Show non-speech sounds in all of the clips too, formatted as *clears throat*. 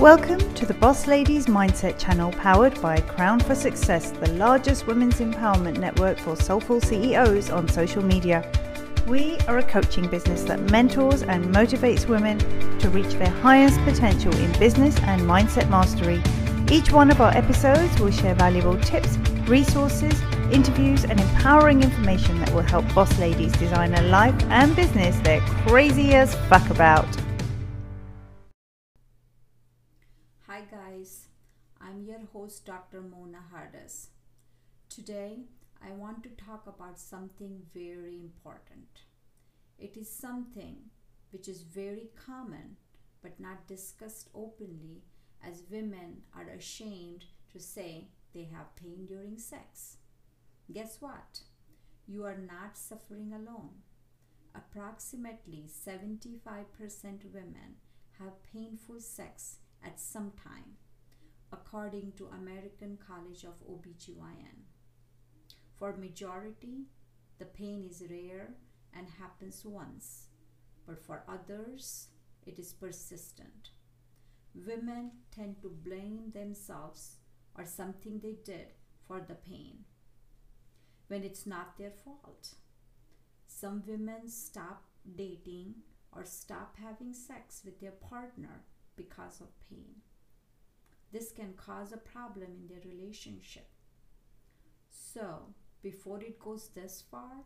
Welcome to the Boss Ladies Mindset channel powered by Crown for Success, the largest women's empowerment network for soulful CEOs on social media. We are a coaching business that mentors and motivates women to reach their highest potential in business and mindset mastery. Each one of our episodes will share valuable tips, resources, interviews, and empowering information that will help boss ladies design a life and business they're crazy as fuck about. I'm your host, Dr. Mona Hardas. Today, I want to talk about something very important. It is something which is very common but not discussed openly as women are ashamed to say they have pain during sex. Guess what? You are not suffering alone. Approximately 75% women have painful sex at some time, according to American College of OBGYN. For majority, the pain is rare and happens once, but for others, it is persistent. Women tend to blame themselves or something they did for the pain when it's not their fault. Some women stop dating or stop having sex with their partner because of pain. This can cause a problem in their relationship. So, before it goes this far,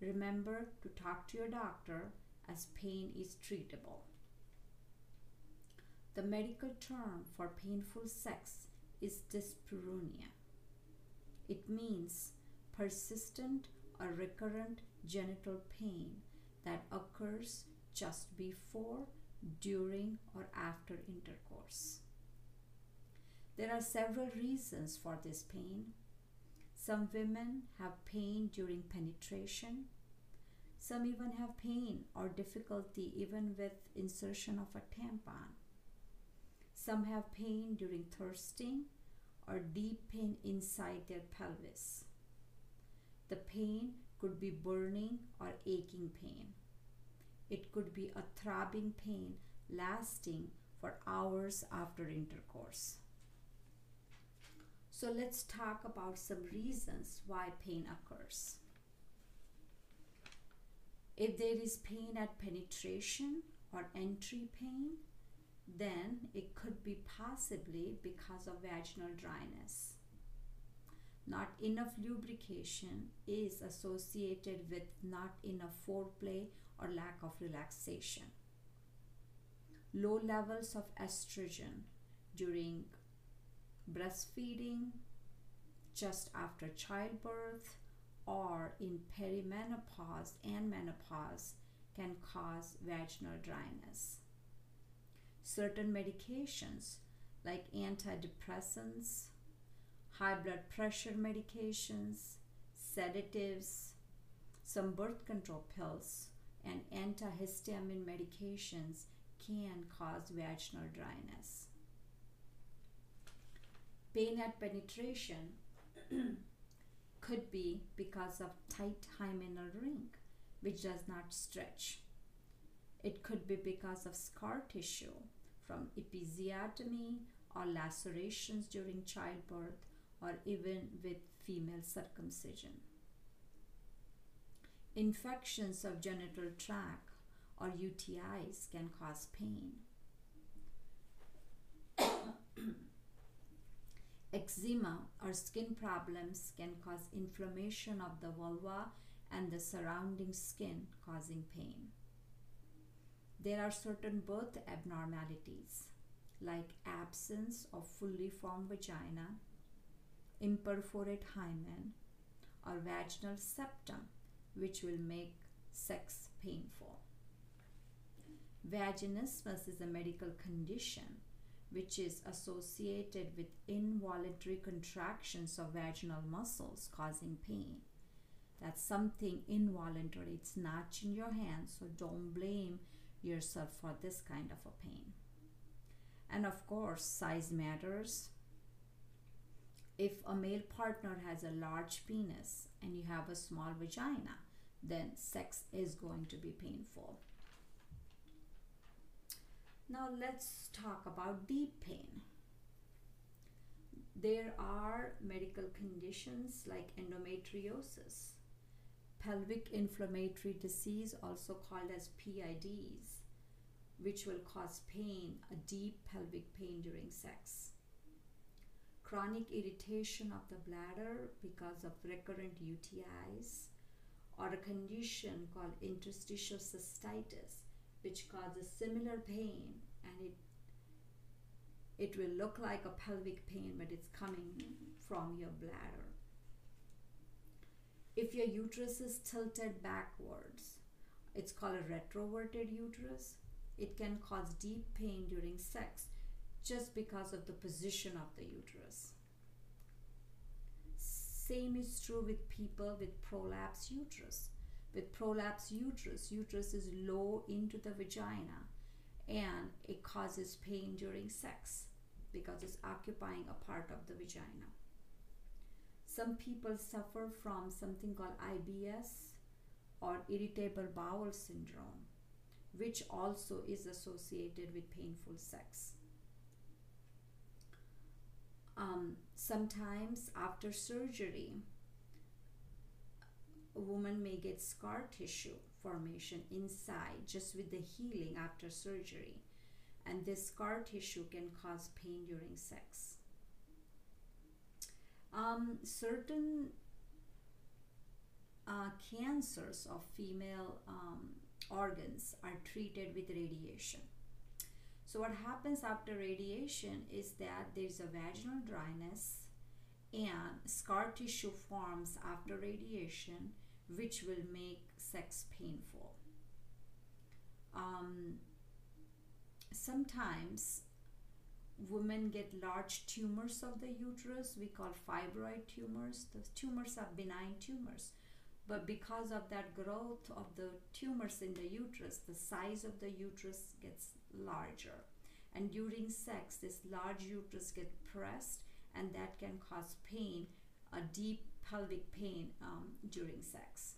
remember to talk to your doctor as pain is treatable. The medical term for painful sex is dyspareunia. It means persistent or recurrent genital pain that occurs just before, during, or after intercourse. There are several reasons for this pain. Some women have pain during penetration. Some even have pain or difficulty even with insertion of a tampon. Some have pain during thirsting or deep pain inside their pelvis. The pain could be burning or aching pain. It could be a throbbing pain lasting for hours after intercourse. So let's talk about some reasons why pain occurs. If there is pain at penetration or entry pain, then it could be possibly because of vaginal dryness. Not enough lubrication is associated with not enough foreplay or lack of relaxation. Low levels of estrogen during breastfeeding, just after childbirth, or in perimenopause and menopause can cause vaginal dryness certain medications like antidepressants, high blood pressure medications, sedatives, some birth control pills, and antihistamine medications can cause vaginal dryness. Pain at penetration *clears throat* could be because of tight hymenal ring, which does not stretch. It could be because of scar tissue from episiotomy or lacerations during childbirth or even with female circumcision. Infections of genital tract or UTIs can cause pain. *coughs* Eczema or skin problems can cause inflammation of the vulva and the surrounding skin, causing pain. There are certain birth abnormalities like absence of fully formed vagina, imperforate hymen, or vaginal septum, which will make sex painful. Vaginismus is a medical condition which is associated with involuntary contractions of vaginal muscles causing pain. That's something involuntary, it's not in your hands, so don't blame yourself for this kind of a pain. And of course, size matters. If a male partner has a large penis and you have a small vagina, then sex is going to be painful. Now let's talk about deep pain. There are medical conditions like endometriosis, pelvic inflammatory disease, also called as PIDs, which will cause pain, a deep pelvic pain during sex. Chronic irritation of the bladder because of recurrent UTIs, or a condition called interstitial cystitis, which causes similar pain and it it will look like a pelvic pain, but it's coming from your bladder. If your uterus is tilted backwards, it's called a retroverted uterus. It can cause deep pain during sex just because of the position of the uterus. Same is true with people with prolapse uterus. With prolapse uterus, uterus is low into the vagina and it causes pain during sex because it's occupying a part of the vagina. Some people suffer from something called IBS or irritable bowel syndrome, which also is associated with painful sex. Um, sometimes after surgery, a woman may get scar tissue formation inside just with the healing after surgery, and this scar tissue can cause pain during sex. Um, certain uh, cancers of female um, organs are treated with radiation. So, what happens after radiation is that there's a vaginal dryness and scar tissue forms after radiation, which will make sex painful. Um, sometimes women get large tumors of the uterus, we call fibroid tumors. The tumors are benign tumors. But because of that growth of the tumors in the uterus, the size of the uterus gets larger. And during sex, this large uterus gets pressed, and that can cause pain, a deep pelvic pain um, during sex.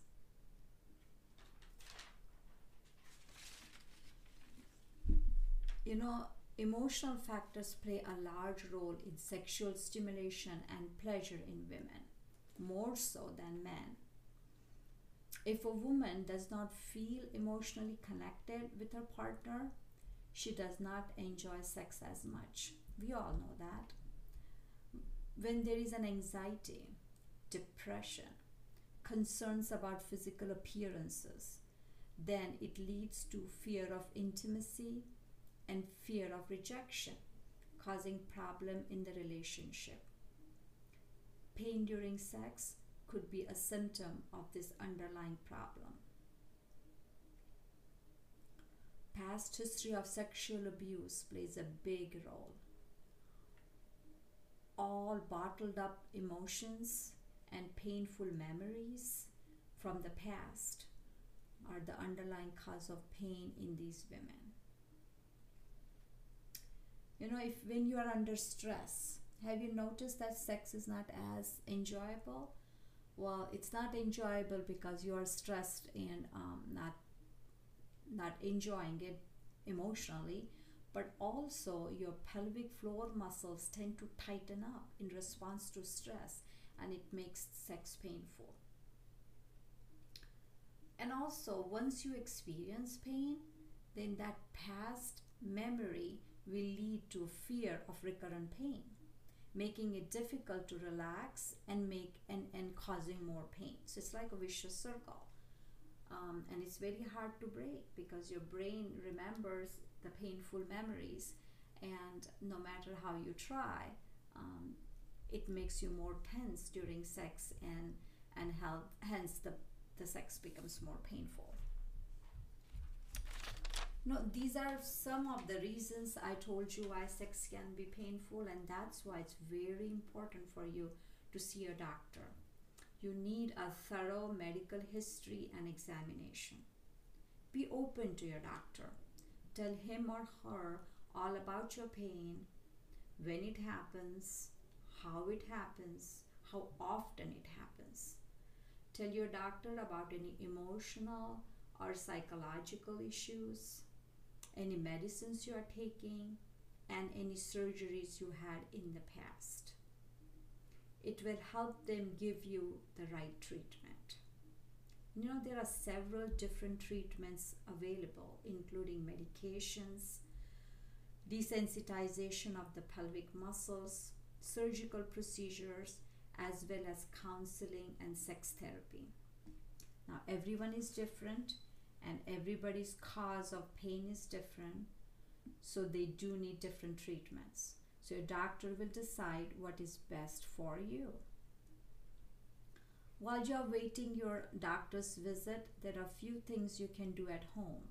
You know, emotional factors play a large role in sexual stimulation and pleasure in women, more so than men. If a woman does not feel emotionally connected with her partner, she does not enjoy sex as much. We all know that. When there is an anxiety, depression, concerns about physical appearances, then it leads to fear of intimacy and fear of rejection, causing problem in the relationship. Pain during sex could be a symptom of this underlying problem. Past history of sexual abuse plays a big role. All bottled up emotions and painful memories from the past are the underlying cause of pain in these women. You know if when you are under stress have you noticed that sex is not as enjoyable? Well it's not enjoyable because you are stressed and um, not not enjoying it emotionally but also your pelvic floor muscles tend to tighten up in response to stress and it makes sex painful and also once you experience pain then that past memory will lead to fear of recurrent pain, making it difficult to relax and make and, and causing more pain. So it's like a vicious circle. Um, and it's very hard to break because your brain remembers the painful memories and no matter how you try um, it makes you more tense during sex and and hence the, the sex becomes more painful no, these are some of the reasons I told you why sex can be painful, and that's why it's very important for you to see a doctor. You need a thorough medical history and examination. Be open to your doctor. Tell him or her all about your pain, when it happens, how it happens, how often it happens. Tell your doctor about any emotional or psychological issues any medicines you are taking, and any surgeries you had in the past. It will help them give you the right treatment. You know, there are several different treatments available, including medications, desensitization of the pelvic muscles, surgical procedures, as well as counseling and sex therapy. Now, everyone is different and everybody's cause of pain is different, so they do need different treatments. So, your doctor will decide what is best for you. While you're waiting your doctor's visit, there are few things you can do at home,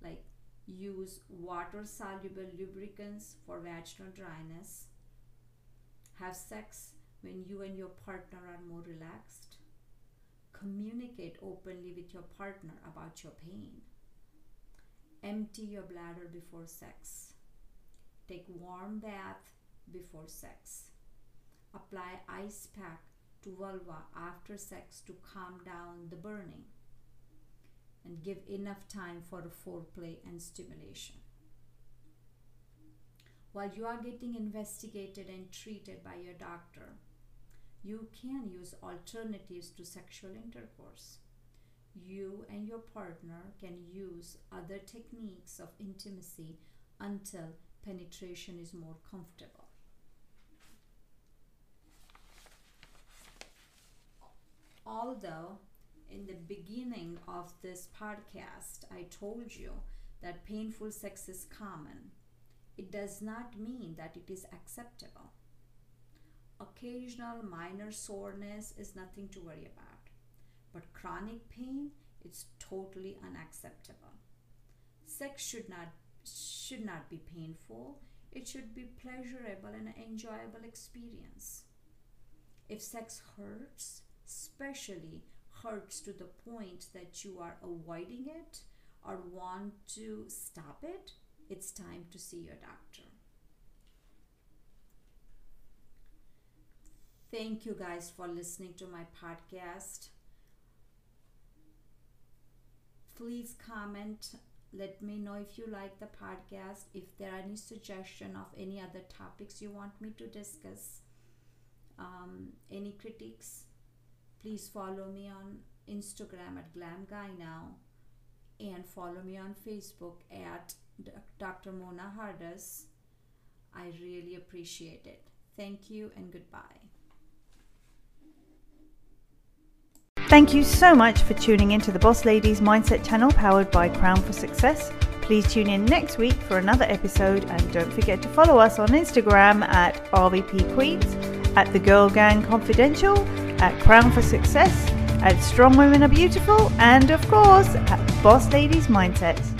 like use water soluble lubricants for vaginal dryness, have sex when you and your partner are more relaxed, communicate openly with your partner about your pain, empty your bladder before sex, take warm bath before sex, apply ice pack to vulva after sex to calm down the burning. And give enough time for foreplay and stimulation. While you are getting investigated and treated by your doctor, you can use alternatives to sexual intercourse. You and your partner can use other techniques of intimacy until penetration is more comfortable. Although in the beginning of this podcast, I told you that painful sex is common. It does not mean that it is acceptable. Occasional minor soreness is nothing to worry about, but chronic pain is totally unacceptable. Sex should not should not be painful. It should be pleasurable and an enjoyable experience. If sex hurts, especially hurts to the point that you are avoiding it or want to stop it, it's time to see your doctor. Thank you guys for listening to my podcast. Please comment. Let me know if you like the podcast. If there are any suggestion of any other topics you want me to discuss, um, any critiques, please follow me on Instagram at Glam Guy Now and follow me on Facebook at Dr. Mona Hardas. I really appreciate it. Thank you and goodbye. Thank you so much for tuning into the Boss Ladies Mindset channel powered by Crown for Success. Please tune in next week for another episode and don't forget to follow us on Instagram at RVP Queens, at The Girl Gang Confidential, at Crown for Success, at Strong Women Are Beautiful, and of course at Boss Ladies Mindset.